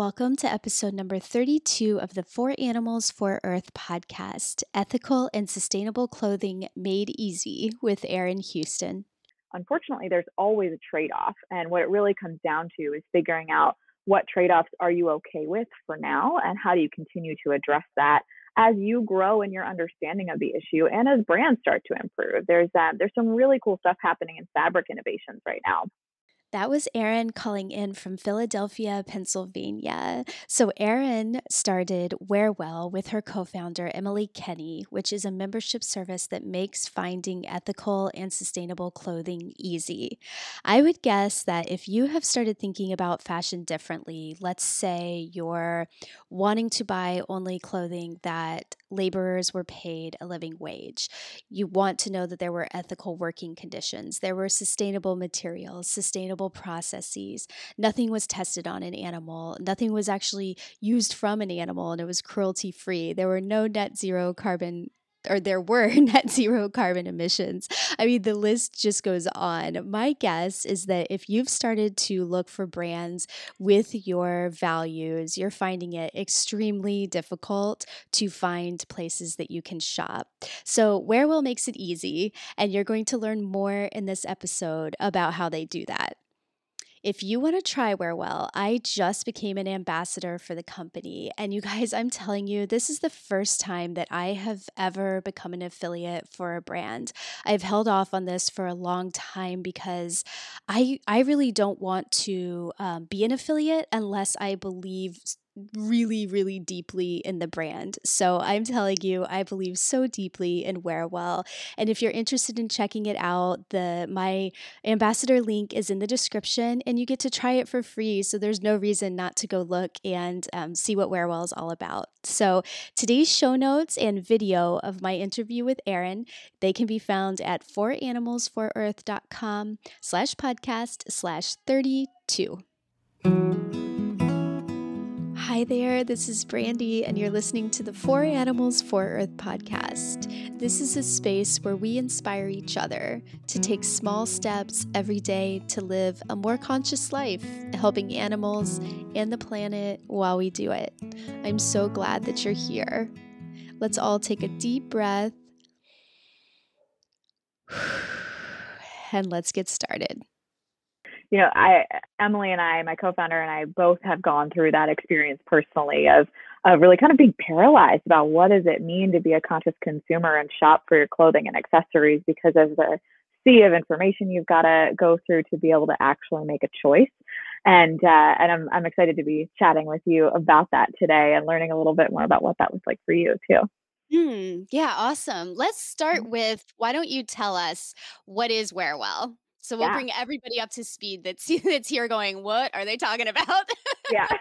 Welcome to episode number 32 of the For Animals for Earth podcast Ethical and Sustainable Clothing Made Easy with Erin Houston. Unfortunately, there's always a trade off. And what it really comes down to is figuring out what trade offs are you okay with for now and how do you continue to address that as you grow in your understanding of the issue and as brands start to improve. There's uh, there's some really cool stuff happening in fabric innovations right now. That was Erin calling in from Philadelphia, Pennsylvania. So, Erin started Wearwell with her co founder, Emily Kenny, which is a membership service that makes finding ethical and sustainable clothing easy. I would guess that if you have started thinking about fashion differently, let's say you're wanting to buy only clothing that laborers were paid a living wage. You want to know that there were ethical working conditions, there were sustainable materials, sustainable processes. Nothing was tested on an animal, nothing was actually used from an animal, and it was cruelty free. There were no net zero carbon or there were net zero carbon emissions. I mean, the list just goes on. My guess is that if you've started to look for brands with your values, you're finding it extremely difficult to find places that you can shop. So, Wearwell makes it easy, and you're going to learn more in this episode about how they do that. If you want to try Wearwell, I just became an ambassador for the company. And you guys, I'm telling you, this is the first time that I have ever become an affiliate for a brand. I've held off on this for a long time because I, I really don't want to um, be an affiliate unless I believe really, really deeply in the brand. So I'm telling you, I believe so deeply in Wearwell. And if you're interested in checking it out, the my ambassador link is in the description, and you get to try it for free. So there's no reason not to go look and um, see what Wearwell is all about. So today's show notes and video of my interview with Erin, they can be found at foranimalsforearth.com slash podcast slash 32. Hi there, this is Brandy, and you're listening to the For Animals for Earth podcast. This is a space where we inspire each other to take small steps every day to live a more conscious life, helping animals and the planet while we do it. I'm so glad that you're here. Let's all take a deep breath and let's get started you know, I Emily and I, my co-founder and I both have gone through that experience personally of of really kind of being paralyzed about what does it mean to be a conscious consumer and shop for your clothing and accessories because of the sea of information you've got to go through to be able to actually make a choice. And uh, and I'm I'm excited to be chatting with you about that today and learning a little bit more about what that was like for you too. Hmm. Yeah, awesome. Let's start mm-hmm. with why don't you tell us what is Wearwell? So we'll yeah. bring everybody up to speed that's that's here going, what are they talking about? yeah.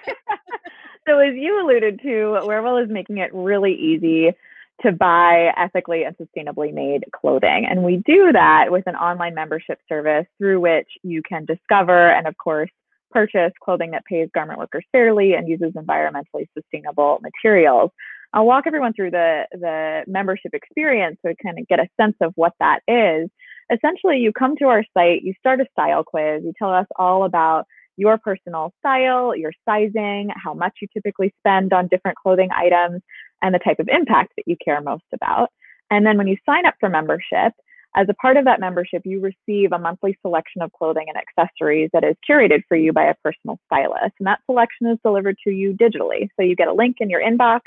so as you alluded to, Wearwell is making it really easy to buy ethically and sustainably made clothing. And we do that with an online membership service through which you can discover and of course purchase clothing that pays garment workers fairly and uses environmentally sustainable materials. I'll walk everyone through the the membership experience so kind of get a sense of what that is essentially you come to our site, you start a style quiz, you tell us all about your personal style, your sizing, how much you typically spend on different clothing items, and the type of impact that you care most about. And then when you sign up for membership, as a part of that membership, you receive a monthly selection of clothing and accessories that is curated for you by a personal stylist. And that selection is delivered to you digitally. So you get a link in your inbox,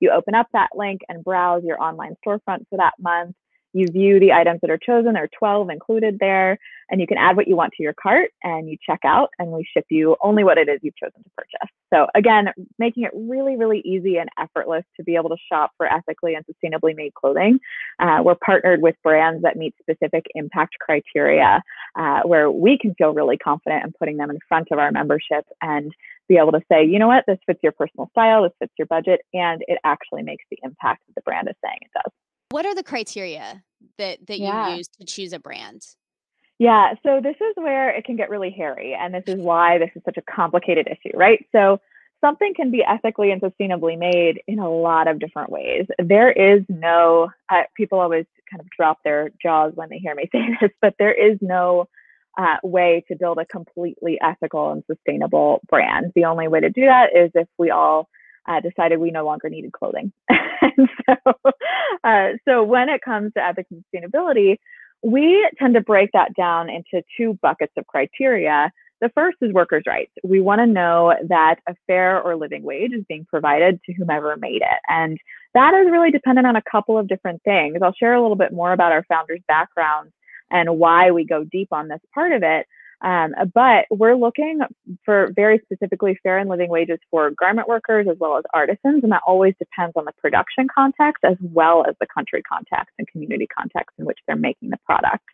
you open up that link and browse your online storefront for that month you view the items that are chosen. There are 12 included there, and you can add what you want to your cart and you check out, and we ship you only what it is you've chosen to purchase. So, again, making it really, really easy and effortless to be able to shop for ethically and sustainably made clothing. Uh, we're partnered with brands that meet specific impact criteria uh, where we can feel really confident in putting them in front of our membership and be able to say, you know what, this fits your personal style, this fits your budget, and it actually makes the impact that the brand is saying it does. What are the criteria that that yeah. you use to choose a brand? Yeah, so this is where it can get really hairy, and this is why this is such a complicated issue, right? So something can be ethically and sustainably made in a lot of different ways. There is no, uh, people always kind of drop their jaws when they hear me say this, but there is no uh, way to build a completely ethical and sustainable brand. The only way to do that is if we all uh, decided we no longer needed clothing. and so, uh, so when it comes to ethics and sustainability, we tend to break that down into two buckets of criteria. The first is workers' rights. We want to know that a fair or living wage is being provided to whomever made it. And that is really dependent on a couple of different things. I'll share a little bit more about our founders' backgrounds and why we go deep on this part of it. Um, but we're looking for very specifically fair and living wages for garment workers as well as artisans, and that always depends on the production context as well as the country context and community context in which they're making the product.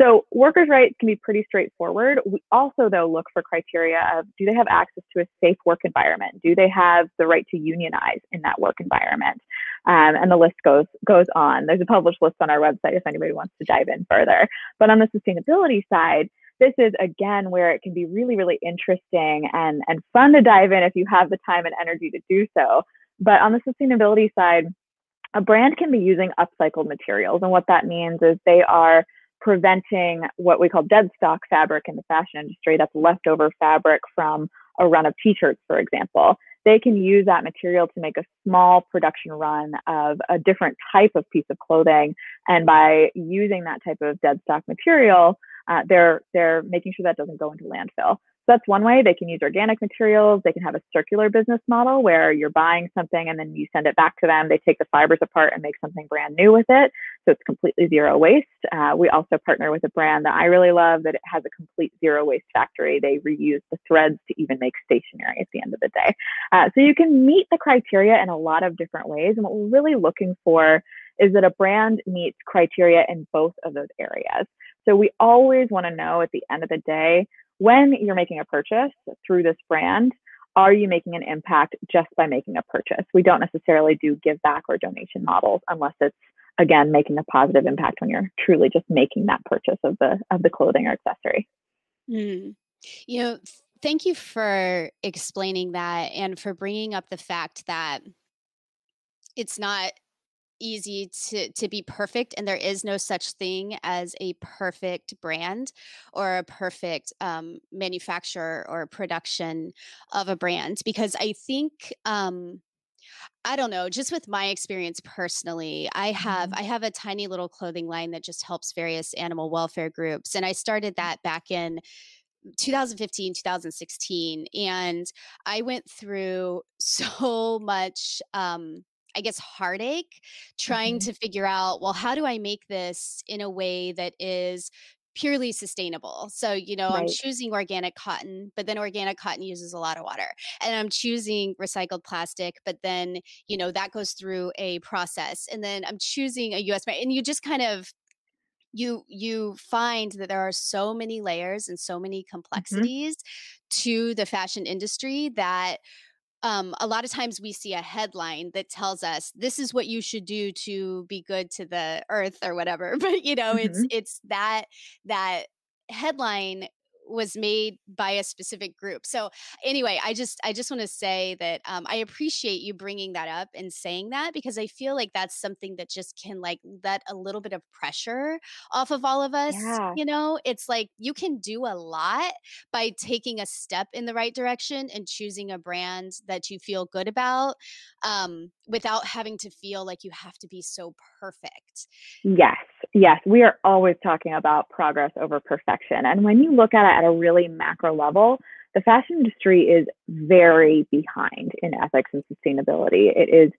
So workers' rights can be pretty straightforward. We also, though, look for criteria of do they have access to a safe work environment? Do they have the right to unionize in that work environment? Um, and the list goes goes on. There's a published list on our website if anybody wants to dive in further. But on the sustainability side, this is again where it can be really, really interesting and, and fun to dive in if you have the time and energy to do so. But on the sustainability side, a brand can be using upcycled materials. And what that means is they are preventing what we call dead stock fabric in the fashion industry that's leftover fabric from a run of t-shirts, for example. They can use that material to make a small production run of a different type of piece of clothing. And by using that type of dead stock material, uh, they're they're making sure that doesn't go into landfill. So that's one way they can use organic materials. They can have a circular business model where you're buying something and then you send it back to them. They take the fibers apart and make something brand new with it. So it's completely zero waste. Uh, we also partner with a brand that I really love that has a complete zero waste factory. They reuse the threads to even make stationery at the end of the day. Uh, so you can meet the criteria in a lot of different ways. And what we're really looking for is that a brand meets criteria in both of those areas. So we always want to know at the end of the day, when you're making a purchase through this brand, are you making an impact just by making a purchase? We don't necessarily do give back or donation models unless it's again making a positive impact when you're truly just making that purchase of the of the clothing or accessory. Mm. You know, thank you for explaining that and for bringing up the fact that it's not easy to to be perfect and there is no such thing as a perfect brand or a perfect um, manufacturer or production of a brand because i think um, I don't know, just with my experience personally, I have mm-hmm. I have a tiny little clothing line that just helps various animal welfare groups and I started mm-hmm. that back in 2015 2016 and i went through so much um I guess, heartache trying mm-hmm. to figure out, well, how do I make this in a way that is purely sustainable. So, you know, right. I'm choosing organic cotton, but then organic cotton uses a lot of water. And I'm choosing recycled plastic, but then, you know, that goes through a process. And then I'm choosing a US and you just kind of you you find that there are so many layers and so many mm-hmm. complexities mm-hmm. to the fashion industry that um, a lot of times we see a headline that tells us this is what you should do to be good to the earth or whatever but you know mm-hmm. it's it's that that headline was made by a specific group. So anyway, I just I just want to say that um, I appreciate you bringing that up and saying that because I feel like that's something that just can like let a little bit of pressure off of all of us. Yeah. You know, it's like you can do a lot by taking a step in the right direction and choosing a brand that you feel good about um, without having to feel like you have to be so perfect. Yes, yes, we are always talking about progress over perfection, and when you look at it at a really macro level, the fashion industry is very behind in ethics and sustainability. It is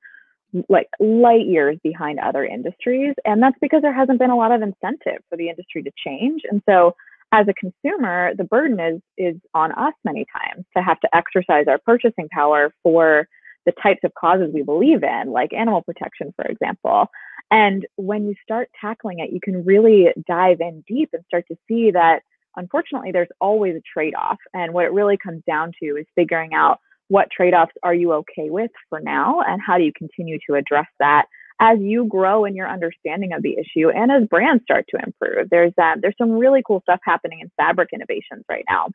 like light years behind other industries. And that's because there hasn't been a lot of incentive for the industry to change. And so as a consumer, the burden is is on us many times to have to exercise our purchasing power for the types of causes we believe in, like animal protection, for example. And when you start tackling it, you can really dive in deep and start to see that unfortunately, there's always a trade off. And what it really comes down to is figuring out what trade offs are you okay with for now, and how do you continue to address that as you grow in your understanding of the issue and as brands start to improve. There's uh, there's some really cool stuff happening in fabric innovations right now.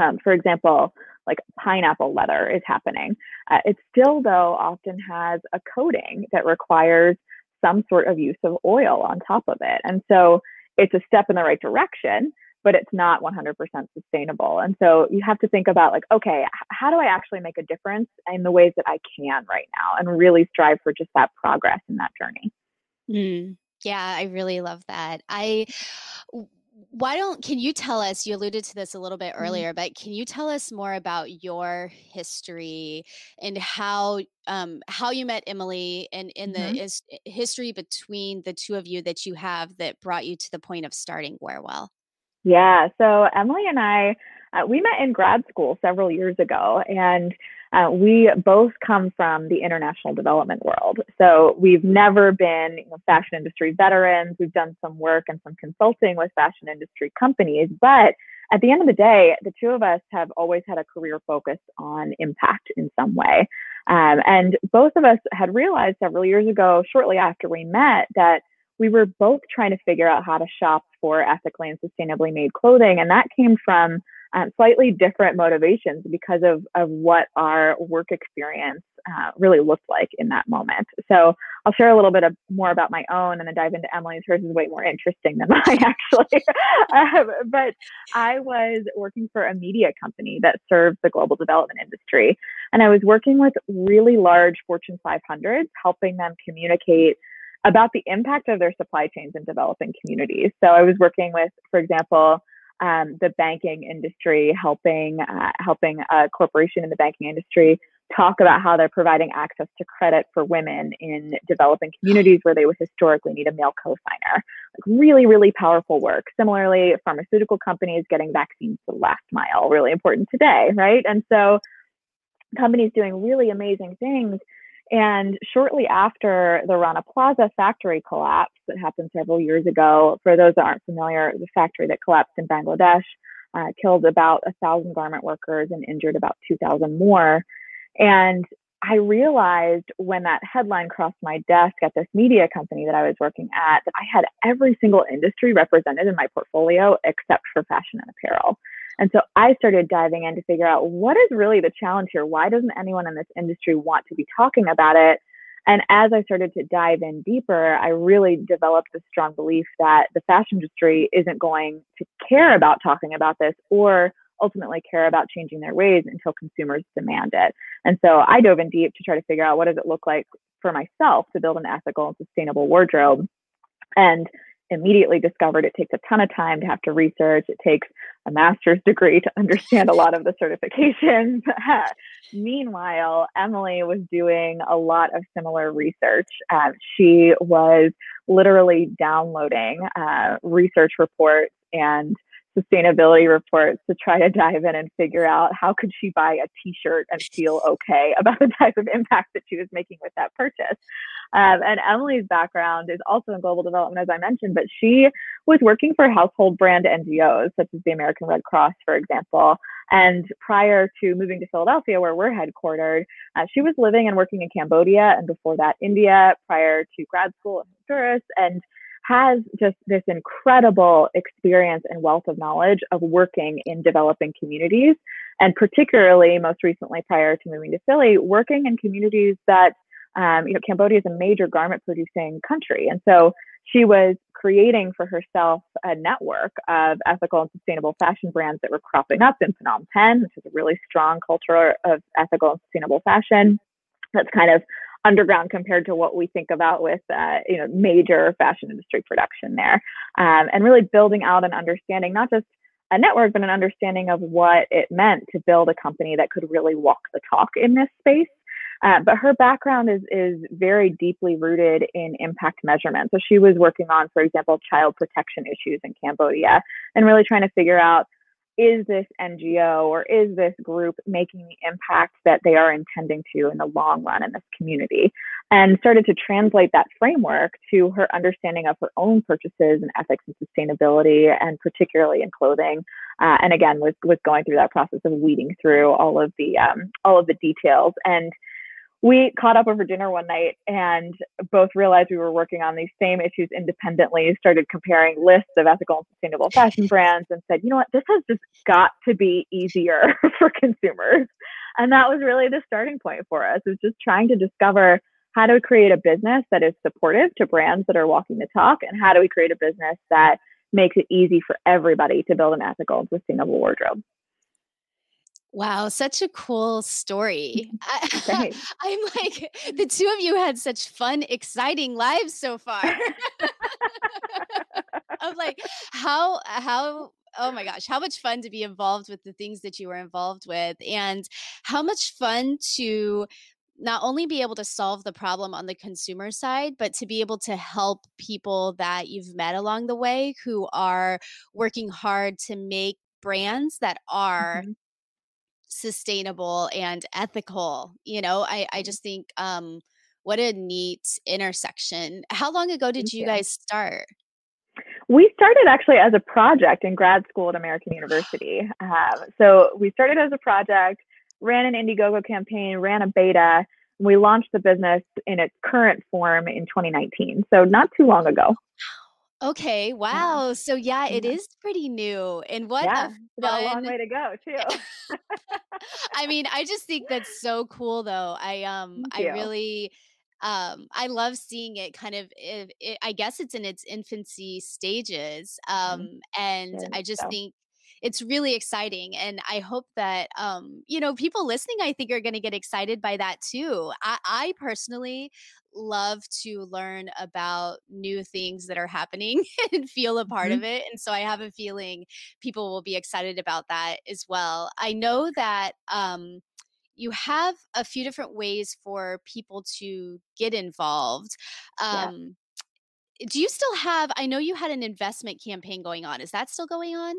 Um, for example, like pineapple leather is happening. Uh, it still, though, often has a coating that requires some sort of use of oil on top of it. And so it's a step in the right direction, but it's not 100% sustainable. And so you have to think about like, okay, how do I actually make a difference in the ways that I can right now and really strive for just that progress in that journey. Mm, yeah, I really love that. I why don't can you tell us you alluded to this a little bit mm-hmm. earlier but can you tell us more about your history and how um, how you met emily and in mm-hmm. the is, history between the two of you that you have that brought you to the point of starting Wearwell yeah so emily and i uh, we met in grad school several years ago and uh, we both come from the international development world. So we've never been you know, fashion industry veterans. We've done some work and some consulting with fashion industry companies. But at the end of the day, the two of us have always had a career focus on impact in some way. Um, and both of us had realized several years ago, shortly after we met, that we were both trying to figure out how to shop for ethically and sustainably made clothing. And that came from um, slightly different motivations because of, of what our work experience uh, really looked like in that moment. So I'll share a little bit of, more about my own and then dive into Emily's. Hers is way more interesting than mine, actually. um, but I was working for a media company that serves the global development industry. And I was working with really large Fortune 500s, helping them communicate about the impact of their supply chains in developing communities. So I was working with, for example, um, the banking industry, helping uh, helping a corporation in the banking industry talk about how they're providing access to credit for women in developing communities where they would historically need a male co-signer. Like really, really powerful work. Similarly, pharmaceutical companies getting vaccines to the last mile, really important today, right? And so companies doing really amazing things and shortly after the Rana Plaza factory collapse that happened several years ago, for those that aren't familiar, the factory that collapsed in Bangladesh uh, killed about a thousand garment workers and injured about 2,000 more. And I realized when that headline crossed my desk at this media company that I was working at that I had every single industry represented in my portfolio except for fashion and apparel. And so I started diving in to figure out what is really the challenge here? Why doesn't anyone in this industry want to be talking about it? And as I started to dive in deeper, I really developed a strong belief that the fashion industry isn't going to care about talking about this or ultimately care about changing their ways until consumers demand it. And so I dove in deep to try to figure out what does it look like for myself to build an ethical and sustainable wardrobe. And immediately discovered it takes a ton of time to have to research. It takes a master's degree to understand a lot of the certifications. Meanwhile, Emily was doing a lot of similar research. Uh, she was literally downloading uh, research reports and sustainability reports to try to dive in and figure out how could she buy a t-shirt and feel okay about the type of impact that she was making with that purchase. Um, and emily's background is also in global development as i mentioned but she was working for household brand ngos such as the american red cross for example. And prior to moving to philadelphia where we're headquartered uh, she was living and working in cambodia and before that india prior to grad school in honduras. And has just this incredible experience and wealth of knowledge of working in developing communities. And particularly, most recently, prior to moving to Philly, working in communities that, um, you know, Cambodia is a major garment producing country. And so she was creating for herself a network of ethical and sustainable fashion brands that were cropping up in Phnom Penh, which is a really strong culture of ethical and sustainable fashion. That's kind of underground compared to what we think about with uh, you know major fashion industry production there um, and really building out an understanding not just a network but an understanding of what it meant to build a company that could really walk the talk in this space uh, but her background is is very deeply rooted in impact measurement. So she was working on, for example, child protection issues in Cambodia, and really trying to figure out is this NGO or is this group making the impact that they are intending to in the long run in this community? And started to translate that framework to her understanding of her own purchases and ethics and sustainability, and particularly in clothing. Uh, and again, was was going through that process of weeding through all of the um, all of the details and we caught up over dinner one night and both realized we were working on these same issues independently, started comparing lists of ethical and sustainable fashion brands, and said, you know what, this has just got to be easier for consumers. And that was really the starting point for us, is just trying to discover how do we create a business that is supportive to brands that are walking the talk, and how do we create a business that makes it easy for everybody to build an ethical and sustainable wardrobe. Wow, such a cool story. I, am like, the two of you had such fun, exciting lives so far. I'm like, how, how, oh my gosh, how much fun to be involved with the things that you were involved with, and how much fun to not only be able to solve the problem on the consumer side, but to be able to help people that you've met along the way who are working hard to make brands that are mm-hmm. Sustainable and ethical. You know, I, I just think um, what a neat intersection. How long ago did you, you guys start? We started actually as a project in grad school at American University. Um, so we started as a project ran an Indiegogo campaign, ran a beta. And We launched the business in its current form in 2019. So not too long ago. Okay, wow. So yeah, it is pretty new. And what yeah, a got a long way to go too. I mean, I just think that's so cool though. I um I really um i love seeing it kind of it, it, i guess it's in its infancy stages mm-hmm. um mm-hmm. and i just so. think it's really exciting and i hope that um, you know people listening i think are going to get excited by that too. I, I personally love to learn about new things that are happening and feel a part mm-hmm. of it and so i have a feeling people will be excited about that as well. I know that um, you have a few different ways for people to get involved. Um, yeah. do you still have i know you had an investment campaign going on. Is that still going on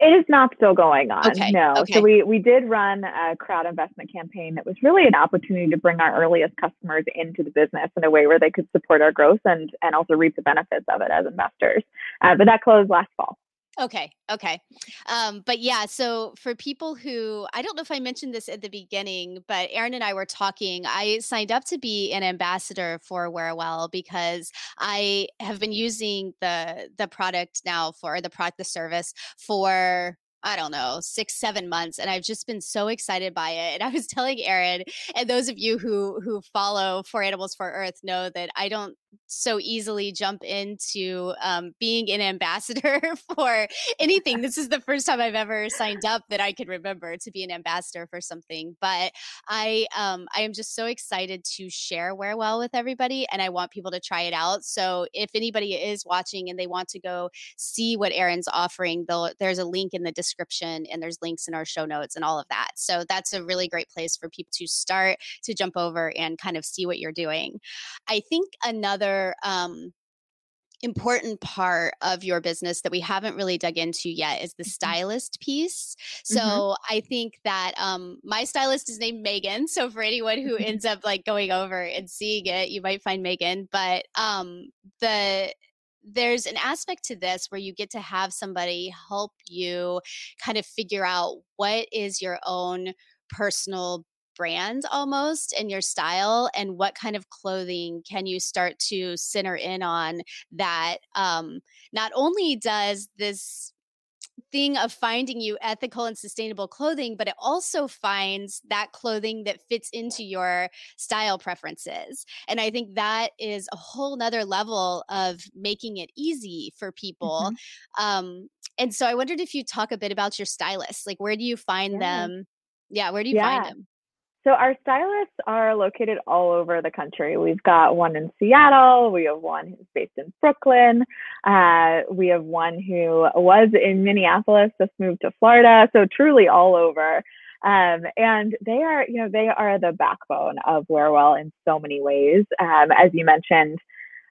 it is not still going on. Okay. No. Okay. So we we did run a crowd investment campaign that was really an opportunity to bring our earliest customers into the business in a way where they could support our growth and and also reap the benefits of it as investors. Uh, but that closed last fall. Okay. Okay. Um, but yeah, so for people who, I don't know if I mentioned this at the beginning, but Erin and I were talking. I signed up to be an ambassador for Wearwell because I have been using the the product now for the product, the service for I don't know, six, seven months. And I've just been so excited by it. And I was telling Erin, and those of you who who follow For Animals for Earth know that I don't so easily jump into um, being an ambassador for anything. this is the first time I've ever signed up that I can remember to be an ambassador for something. But I um, I am just so excited to share Wearwell with everybody, and I want people to try it out. So if anybody is watching and they want to go see what Erin's offering, there's a link in the description, and there's links in our show notes and all of that. So that's a really great place for people to start to jump over and kind of see what you're doing. I think another another um, important part of your business that we haven't really dug into yet is the mm-hmm. stylist piece. Mm-hmm. So mm-hmm. I think that um, my stylist is named Megan. So for anyone who mm-hmm. ends up like going over and seeing it, you might find Megan. But um, the there's an aspect to this where you get to have somebody help you kind of figure out what is your own personal brand almost and your style and what kind of clothing can you start to center in on that um, not only does this thing of finding you ethical and sustainable clothing, but it also finds that clothing that fits into your style preferences. And I think that is a whole nother level of making it easy for people. Mm-hmm. Um, and so I wondered if you talk a bit about your stylists. Like, where do you find yeah. them? Yeah, where do you yeah. find them? So our stylists are located all over the country. We've got one in Seattle. We have one who's based in Brooklyn. Uh, we have one who was in Minneapolis, just moved to Florida. So truly all over. Um, and they are, you know, they are the backbone of Wearwell in so many ways. Um, as you mentioned,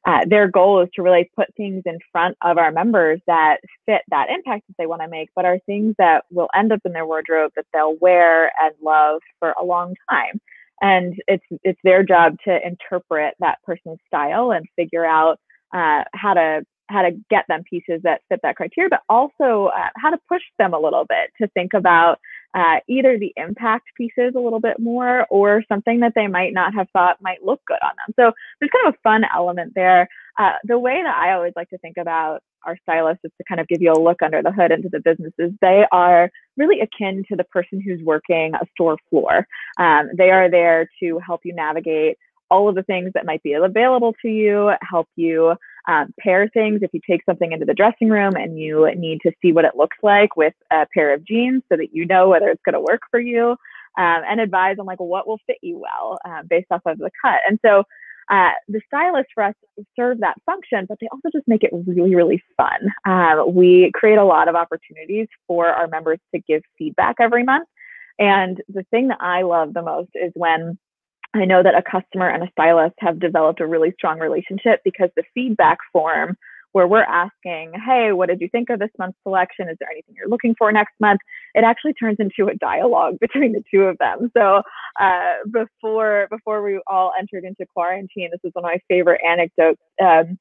uh, their goal is to really put things in front of our members that fit that impact that they want to make, but are things that will end up in their wardrobe that they'll wear and love for a long time. And it's it's their job to interpret that person's style and figure out uh, how to how to get them pieces that fit that criteria, but also uh, how to push them a little bit to think about uh, either the impact pieces a little bit more or something that they might not have thought might look good on them. So there's kind of a fun element there. Uh, the way that I always like to think about our stylists is to kind of give you a look under the hood into the businesses. They are really akin to the person who's working a store floor. Um, they are there to help you navigate all of the things that might be available to you, help you um, pair things. If you take something into the dressing room and you need to see what it looks like with a pair of jeans so that you know whether it's going to work for you, um, and advise on like what will fit you well uh, based off of the cut. And so uh, the stylists for us serve that function, but they also just make it really, really fun. Uh, we create a lot of opportunities for our members to give feedback every month. And the thing that I love the most is when I know that a customer and a stylist have developed a really strong relationship because the feedback form where we're asking, hey, what did you think of this month's selection? Is there anything you're looking for next month? It actually turns into a dialogue between the two of them. So uh, before before we all entered into quarantine, this is one of my favorite anecdotes. Um,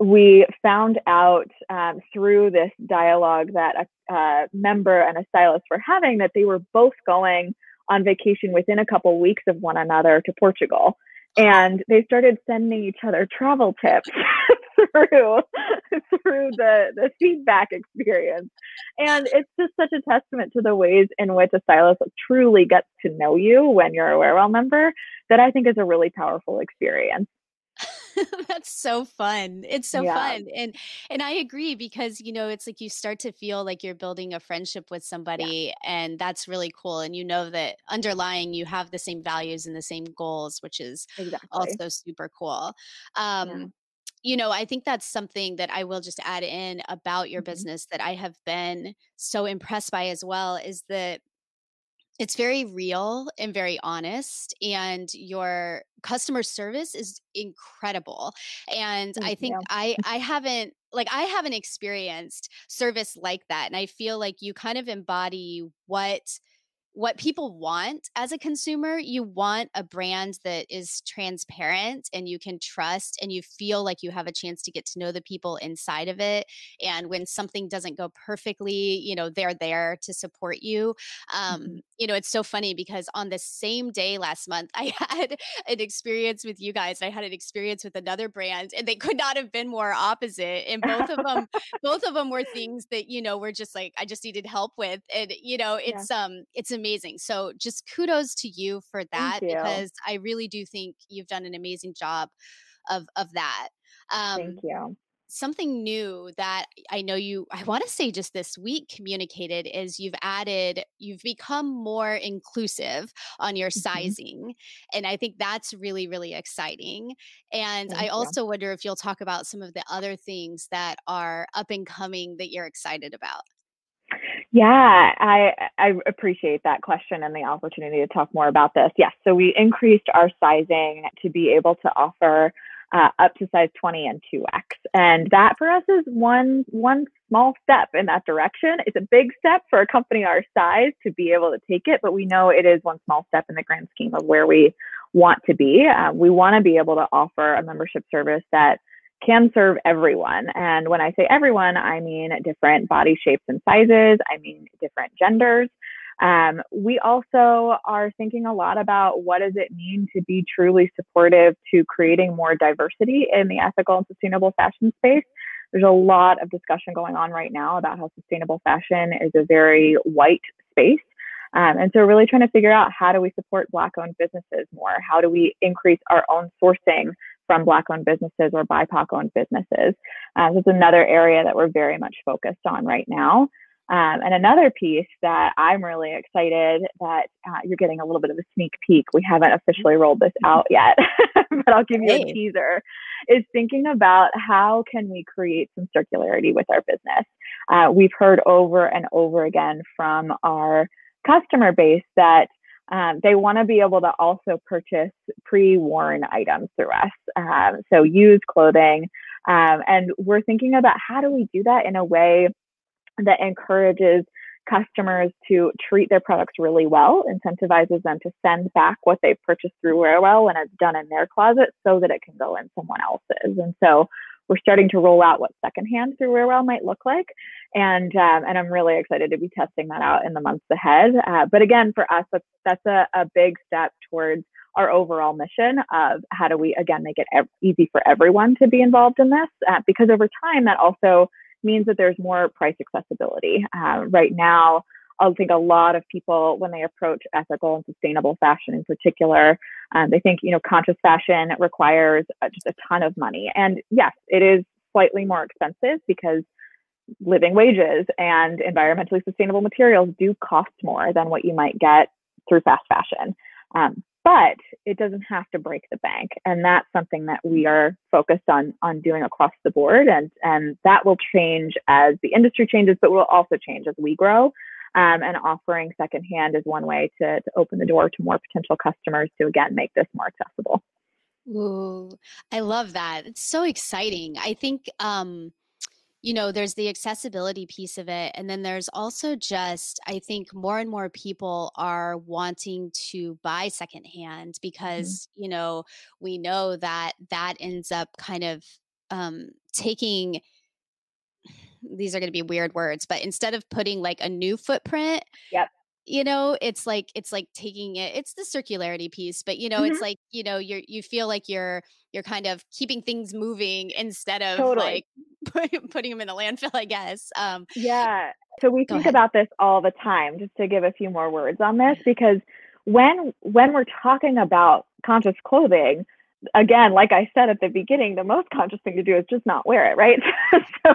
we found out um, through this dialogue that a, a member and a stylist were having that they were both going on vacation within a couple weeks of one another to Portugal. And they started sending each other travel tips through through the, the feedback experience. And it's just such a testament to the ways in which a stylist truly gets to know you when you're a Wearwell member that I think is a really powerful experience. That's so fun. It's so yeah. fun. And and I agree because you know, it's like you start to feel like you're building a friendship with somebody yeah. and that's really cool and you know that underlying you have the same values and the same goals, which is exactly. also super cool. Um yeah. You know, I think that's something that I will just add in about your mm-hmm. business that I have been so impressed by as well is that it's very real and very honest and your customer service is incredible and i think i i haven't like i haven't experienced service like that and i feel like you kind of embody what what people want as a consumer. You want a brand that is transparent and you can trust and you feel like you have a chance to get to know the people inside of it. And when something doesn't go perfectly, you know, they're there to support you. Um, mm-hmm. You know, it's so funny because on the same day last month, I had an experience with you guys. I had an experience with another brand and they could not have been more opposite. And both of them, both of them were things that, you know, were just like, I just needed help with. And, you know, it's, yeah. um, it's amazing amazing. So just kudos to you for that you. because I really do think you've done an amazing job of of that. Um, Thank you something new that I know you, I want to say just this week communicated is you've added, you've become more inclusive on your mm-hmm. sizing. And I think that's really, really exciting. And Thank I also wonder if you'll talk about some of the other things that are up and coming that you're excited about. Yeah, I I appreciate that question and the opportunity to talk more about this. Yes, so we increased our sizing to be able to offer uh, up to size 20 and 2x, and that for us is one one small step in that direction. It's a big step for a company our size to be able to take it, but we know it is one small step in the grand scheme of where we want to be. Uh, we want to be able to offer a membership service that can serve everyone. And when I say everyone, I mean different body shapes and sizes, I mean different genders. Um, we also are thinking a lot about what does it mean to be truly supportive to creating more diversity in the ethical and sustainable fashion space. There's a lot of discussion going on right now about how sustainable fashion is a very white space. Um, and so, really trying to figure out how do we support Black owned businesses more? How do we increase our own sourcing from Black owned businesses or BIPOC owned businesses. Uh, so it's another area that we're very much focused on right now. Um, and another piece that I'm really excited that uh, you're getting a little bit of a sneak peek. We haven't officially rolled this out yet, but I'll give you a teaser. Is thinking about how can we create some circularity with our business. Uh, we've heard over and over again from our customer base that um, they want to be able to also purchase pre-worn items through us, um, so used clothing. Um, and we're thinking about how do we do that in a way that encourages customers to treat their products really well, incentivizes them to send back what they've purchased through Wearwell when it's done in their closet so that it can go in someone else's. And so we're starting to roll out what secondhand through Wearwell might look like, and um, and I'm really excited to be testing that out in the months ahead. Uh, but again, for us, that's that's a, a big step towards our overall mission of how do we again make it ev- easy for everyone to be involved in this, uh, because over time that also means that there's more price accessibility. Uh, right now, I think a lot of people, when they approach ethical and sustainable fashion in particular, um, they think, you know, conscious fashion requires uh, just a ton of money. And yes, it is slightly more expensive because living wages and environmentally sustainable materials do cost more than what you might get through fast fashion. Um, but it doesn't have to break the bank, and that's something that we are focused on on doing across the board, and and that will change as the industry changes, but will also change as we grow. Um, and offering secondhand is one way to, to open the door to more potential customers to again make this more accessible. Ooh, I love that. It's so exciting. I think um, you know, there's the accessibility piece of it. And then there's also just, I think more and more people are wanting to buy secondhand mm-hmm. because, mm-hmm. you know, we know that that ends up kind of um, taking these are going to be weird words, but instead of putting like a new footprint, yep you know it's like it's like taking it it's the circularity piece but you know mm-hmm. it's like you know you're you feel like you're you're kind of keeping things moving instead of totally. like putting them in the landfill i guess um yeah so we think ahead. about this all the time just to give a few more words on this because when when we're talking about conscious clothing again, like I said at the beginning, the most conscious thing to do is just not wear it, right? so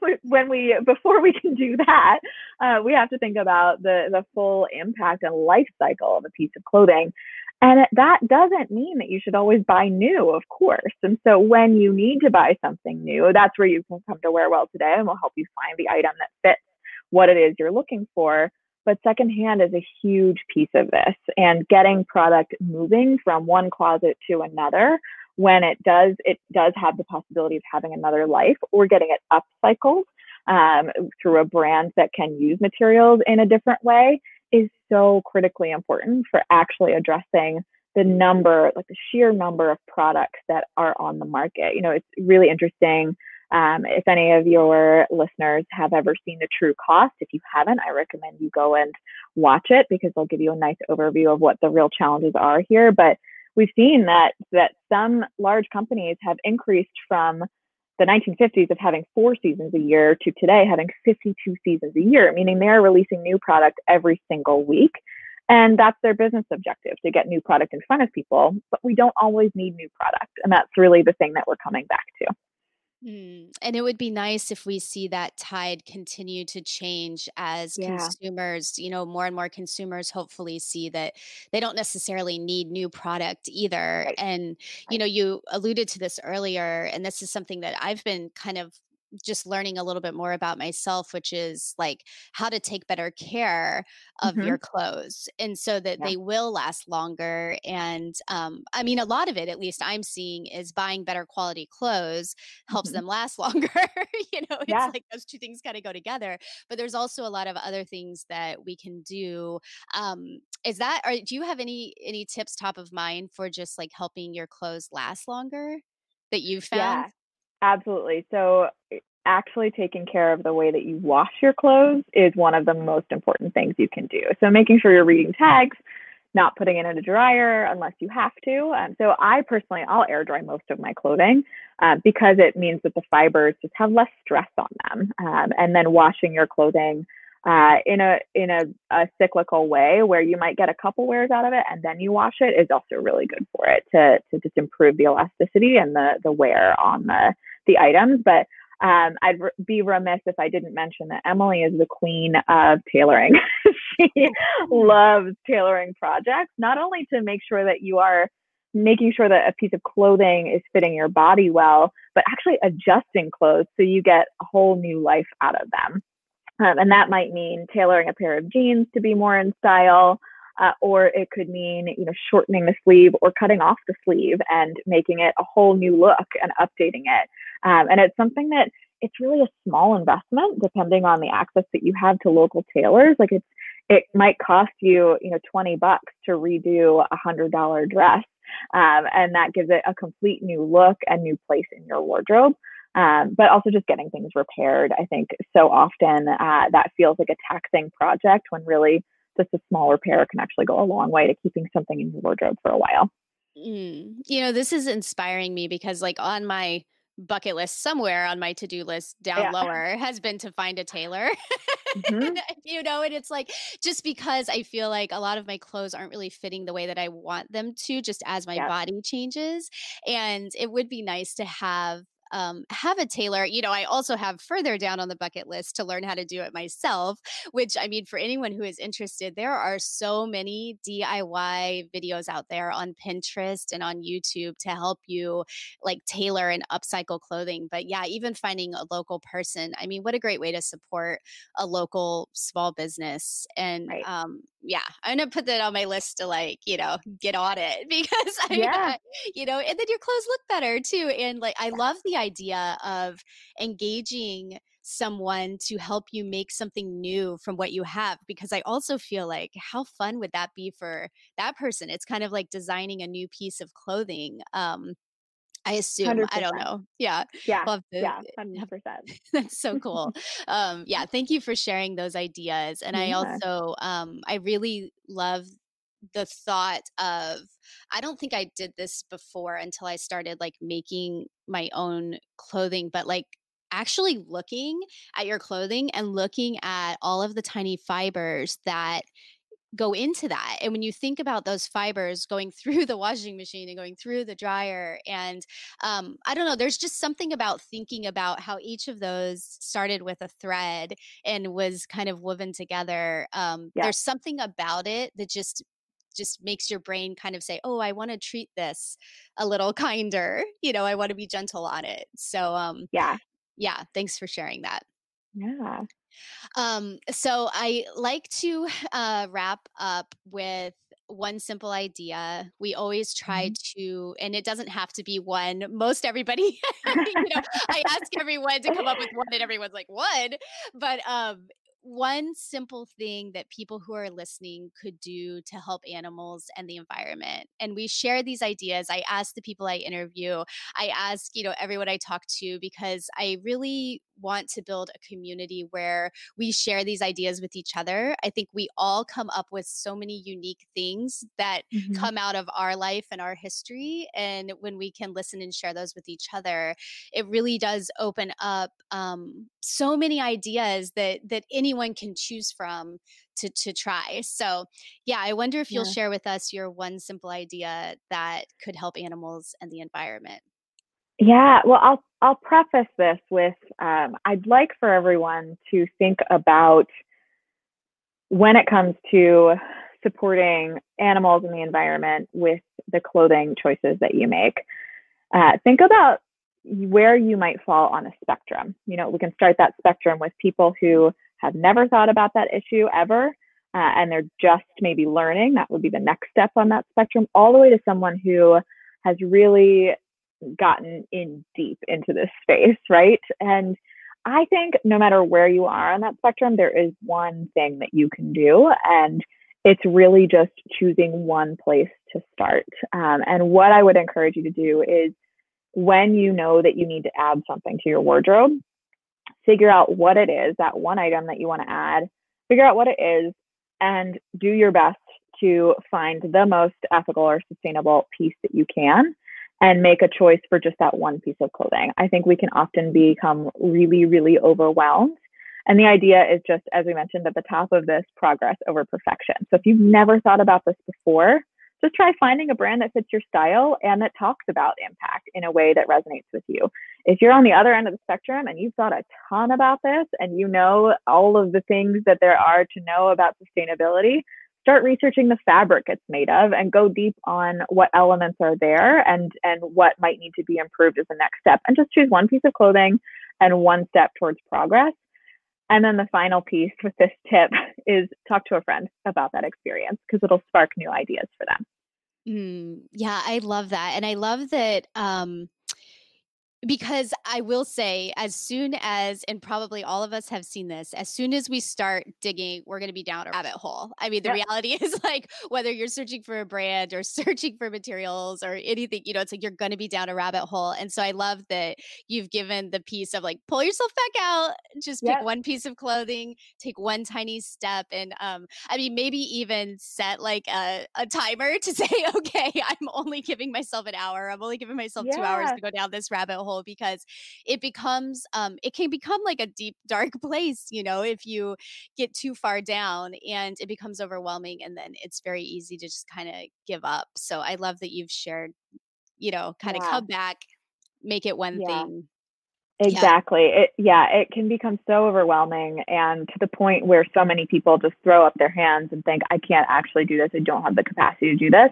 when we, before we can do that, uh, we have to think about the the full impact and life cycle of a piece of clothing. And that doesn't mean that you should always buy new, of course. And so when you need to buy something new, that's where you can come to Wearwell today and we'll help you find the item that fits what it is you're looking for but secondhand is a huge piece of this and getting product moving from one closet to another when it does it does have the possibility of having another life or getting it upcycled um, through a brand that can use materials in a different way is so critically important for actually addressing the number like the sheer number of products that are on the market. You know it's really interesting um, if any of your listeners have ever seen the true cost, if you haven't, I recommend you go and watch it because they'll give you a nice overview of what the real challenges are here. But we've seen that that some large companies have increased from the 1950s of having four seasons a year to today having 52 seasons a year, meaning they're releasing new product every single week. And that's their business objective to get new product in front of people. But we don't always need new product. And that's really the thing that we're coming back to. Mm. And it would be nice if we see that tide continue to change as Yeah. consumers, you know, more and more consumers hopefully see that they don't necessarily need new product either. Right. And, you know, you alluded to this earlier, and this is something that I've been kind of just learning a little bit more about myself, which is like how to take better care of hmm your clothes and so that Yeah. they will last longer. And um, I mean, a lot of it, at least I'm seeing, is buying better quality clothes helps hmm them last longer. you know, it's Yeah. like those two things kind of go together. But there's also a lot of other things that we can do. Um, is that, or do you have any any tips top of mind for just like helping your clothes last longer that you've found? Yeah. Absolutely. So, eh, actually taking care of the way that you wash your clothes is one of the most important things you can do. So, making sure you're reading tags, not putting it in a dryer unless you have to. Um, so, I personally, I'll air dry most of my clothing uh, because it means that the fibers just have less stress on them. Um, and then washing your clothing uh, in a in a, a cyclical way where you might get a couple wears out of it and then you wash it is also really good for it to to just improve the elasticity and the the wear on the the items. But um, I'd re- be remiss if I didn't mention that Emily is the queen of tailoring. she loves tailoring projects, not only to make sure that you are making sure that a piece of clothing is fitting your body well, but actually adjusting clothes so you get a whole new life out of them. Um, and that might mean tailoring a pair of jeans to be more in style, uh, or it could mean you know shortening the sleeve or cutting off the sleeve and making it a whole new look and updating it. Um, and it's something that it's really a small investment depending on the access that you have to local tailors. Like it's it might cost you you know 20 bucks to redo a hundred dollar dress, um, and that gives it a complete new look and new place in your wardrobe. Um, but also just getting things repaired. I think so often uh, that feels like a taxing project when really just a small repair can actually go a long way to keeping something in your wardrobe for a while. Mm. You know, this is inspiring me because, like, on my bucket list somewhere on my to-do list down Yeah. lower has been to find a tailor. hmm you know, and it's like just because I feel like a lot of my clothes aren't really fitting the way that I want them to, just as my Yeah. body changes. And it would be nice to have um, have a tailor. You know, I also have further down on the bucket list to learn how to do it myself, which I mean, for anyone who is interested, there are so many DIY videos out there on Pinterest and on YouTube to help you like tailor and upcycle clothing. But yeah, even finding a local person, I mean, what a great way to support a local small business. And Right. um, yeah, I'm gonna put that on my list to like, you know, get on it because I, Yeah. you know, and then your clothes look better too. And like, I love the idea of engaging someone to help you make something new from what you have because I also feel like how fun would that be for that person? It's kind of like designing a new piece of clothing. Um, I assume, I don't know. Yeah, Yeah. love to Yeah. 100%. that's so cool. Um, yeah, thank you for sharing those ideas. And I also, um, I really love the thought of, I don't think I did this before until I started like making my own clothing, but like actually looking at your clothing and looking at all of the tiny fibers that go into that. And when you think about those fibers going through the washing machine and going through the dryer, and um, I don't know, there's just something about thinking about how each of those started with a thread and was kind of woven together. Um, Yeah. there's something about it that just just makes your brain kind of say, "Oh, I want to treat this a little kinder." You know, I want to be gentle on it. So, um, Yeah. yeah, thanks for sharing that. Yeah. Um, so I like to uh, wrap up with one simple idea. We always try Mhm. to, and it doesn't have to be one. Most everybody, you know, I ask everyone to come up with one, and everyone's like, one. But um, one simple thing that people who are listening could do to help animals and the environment. And we share these ideas. I ask the people I interview, I ask, you know, everyone I talk to because I really want to build a community where we share these ideas with each other. I think we all come up with so many unique things that Mhm. come out of our life and our history. And when we can listen and share those with each other, it really does open up um, so many ideas that that anyone can choose from to to try. So, yeah, I wonder if you'll Yeah. share with us your one simple idea that could help animals and the environment. Yeah, well, I'll I'll preface this with um, I'd like for everyone to think about when it comes to supporting animals and the environment with the clothing choices that you make. Uh, think about where you might fall on a spectrum. You know, we can start that spectrum with people who have never thought about that issue ever, uh, and they're just maybe learning. That would be the next step on that spectrum, all the way to someone who has really gotten in deep into this space, right? And I think no matter where you are on that spectrum, there is one thing that you can do, and it's really just choosing one place to start. Um, and what I would encourage you to do is when you know that you need to add something to your wardrobe, figure out what it is, that one item that you want to add, figure out what it is, and do your best to find the most ethical or sustainable piece that you can and make a choice for just that one piece of clothing. I think we can often become really, really overwhelmed. And the idea is just, as we mentioned at the top of this, progress over perfection. So if you've never thought about this before, just try finding a brand that fits your style and that talks about impact in a way that resonates with you. If you're on the other end of the spectrum and you've thought a ton about this and you know all of the things that there are to know about sustainability, start researching the fabric it's made of and go deep on what elements are there and and what might need to be improved as the next step and just choose one piece of clothing and one step towards progress and then the final piece with this tip is talk to a friend about that experience because it'll spark new ideas for them Mm, yeah, I love that. And I love that um because I will say, as soon as, and probably all of us have seen this, as soon as we start digging, we're going to be down a rabbit hole. I mean, the reality is like whether you're searching for a brand or searching for materials or anything, you know, it's like you're going to be down a rabbit hole. And so I love that you've given the piece of like, pull yourself back out, just pick one piece of clothing, take one tiny step. And um, I mean, maybe even set like a, a timer to say, okay, I'm only giving myself an hour. I'm only giving myself two hours to go down this rabbit hole because it becomes, um, it can become like a deep, dark place, you know, if you get too far down and it becomes overwhelming. And then it's very easy to just kind of give up. So I love that you've shared, you know, kind of yeah come back, make it one yeah thing. Exactly. Yeah. It yeah, it can become so overwhelming and to the point where so many people just throw up their hands and think I can't actually do this. I don't have the capacity to do this.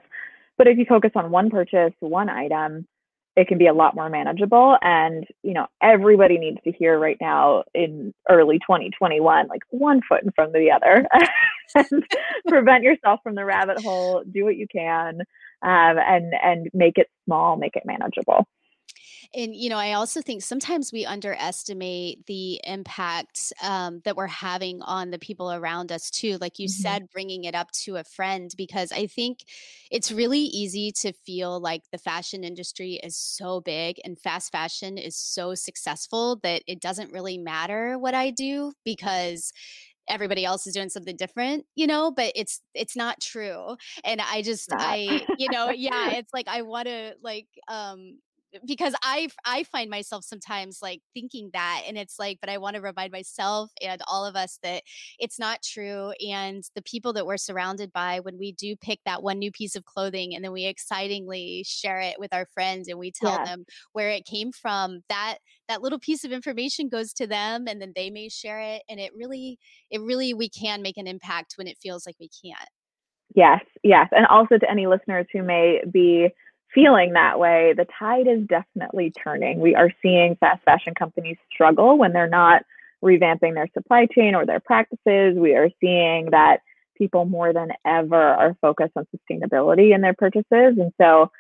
But if you focus on one purchase, one item, it can be a lot more manageable. And you know everybody needs to hear right now in early 2021 like one foot in front of the other and prevent yourself from the rabbit hole. Do what you can um, and and make it small make it manageable and you know i also think sometimes we underestimate the impact um, that we're having on the people around us too like you mm-hmm. said bringing it up to a friend because i think it's really easy to feel like the fashion industry is so big and fast fashion is so successful that it doesn't really matter what i do because everybody else is doing something different you know but it's it's not true and i just i you know yeah it's like i want to like um because I I find myself sometimes like thinking that and it's like but I want to remind myself and all of us that it's not true and the people that we're surrounded by when we do pick that one new piece of clothing and then we excitingly share it with our friends and we tell yeah. them where it came from that that little piece of information goes to them and then they may share it and it really it really we can make an impact when it feels like we can't yes yes and also to any listeners who may be feeling that way, the tide is definitely turning. We are seeing fast fashion companies struggle when they're not revamping their supply chain or their practices. We are seeing that people more than ever are focused on sustainability in their purchases. And so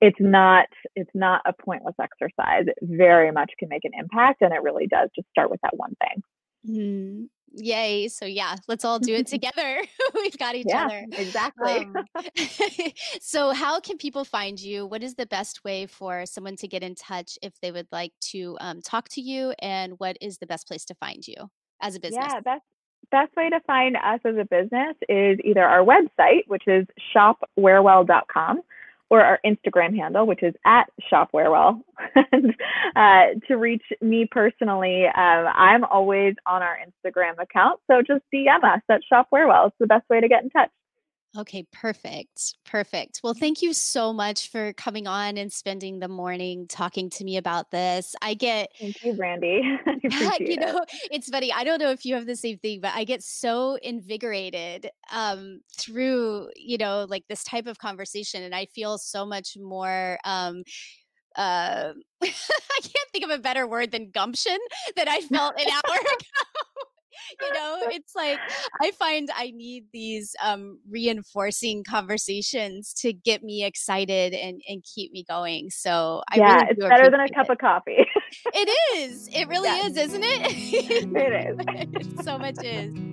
it's not it's not a pointless exercise. It very much can make an impact and it really does just start with that one thing. Mm, Yay. So yeah, let's all do it together. We've got each yeah, other. Exactly. Um, so how can people find you? What is the best way for someone to get in touch if they would like to um, talk to you? And what is the best place to find you as a business? Yeah, best best way to find us as a business is either our website, which is shopwearwell.com, or our Instagram handle, which is at shopwearwell. and uh, to reach me personally, um, I'm always on our Instagram account. So just DM us at shopwearwell. It's the best way to get in touch. Okay, perfect. Perfect. Well, thank you so much for coming on and spending the morning talking to me about this. I get Thank you, Brandy. you know, it. it's funny. I don't know if you have the same thing, but I get so invigorated um through, you know, like this type of conversation and I feel so much more um uh I can't think of a better word than gumption that I felt an hour ago you know it's like i find i need these um, reinforcing conversations to get me excited and and keep me going so I yeah really it's better than a cup it. of coffee it is it really yeah. is isn't it it is it so much is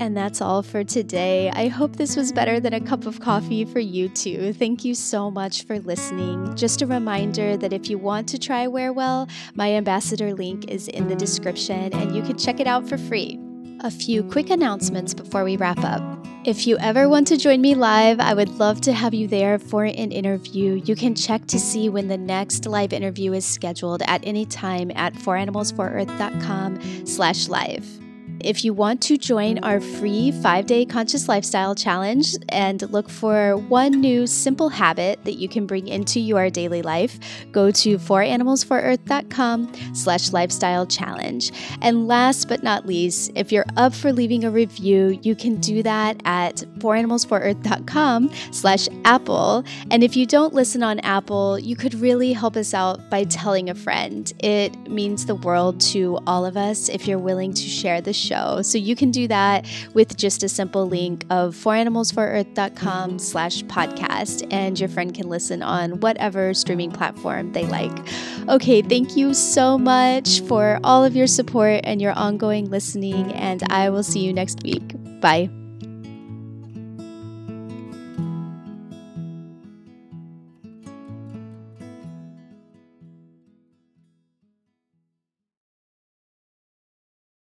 and that's all for today. I hope this was better than a cup of coffee for you too. Thank you so much for listening. Just a reminder that if you want to try Wearwell, my ambassador link is in the description and you can check it out for free. A few quick announcements before we wrap up. If you ever want to join me live, I would love to have you there for an interview. You can check to see when the next live interview is scheduled at any time at foranimalsforearth.com slash live. If you want to join our free five day conscious lifestyle challenge and look for one new simple habit that you can bring into your daily life, go to foranimalsforearth.com slash lifestyle challenge. And last but not least, if you're up for leaving a review, you can do that at foranimalsforearth.com slash Apple. And if you don't listen on Apple, you could really help us out by telling a friend. It means the world to all of us if you're willing to share the show show. So you can do that with just a simple link of foranimalsforearth.com slash podcast and your friend can listen on whatever streaming platform they like. Okay, thank you so much for all of your support and your ongoing listening and I will see you next week. Bye.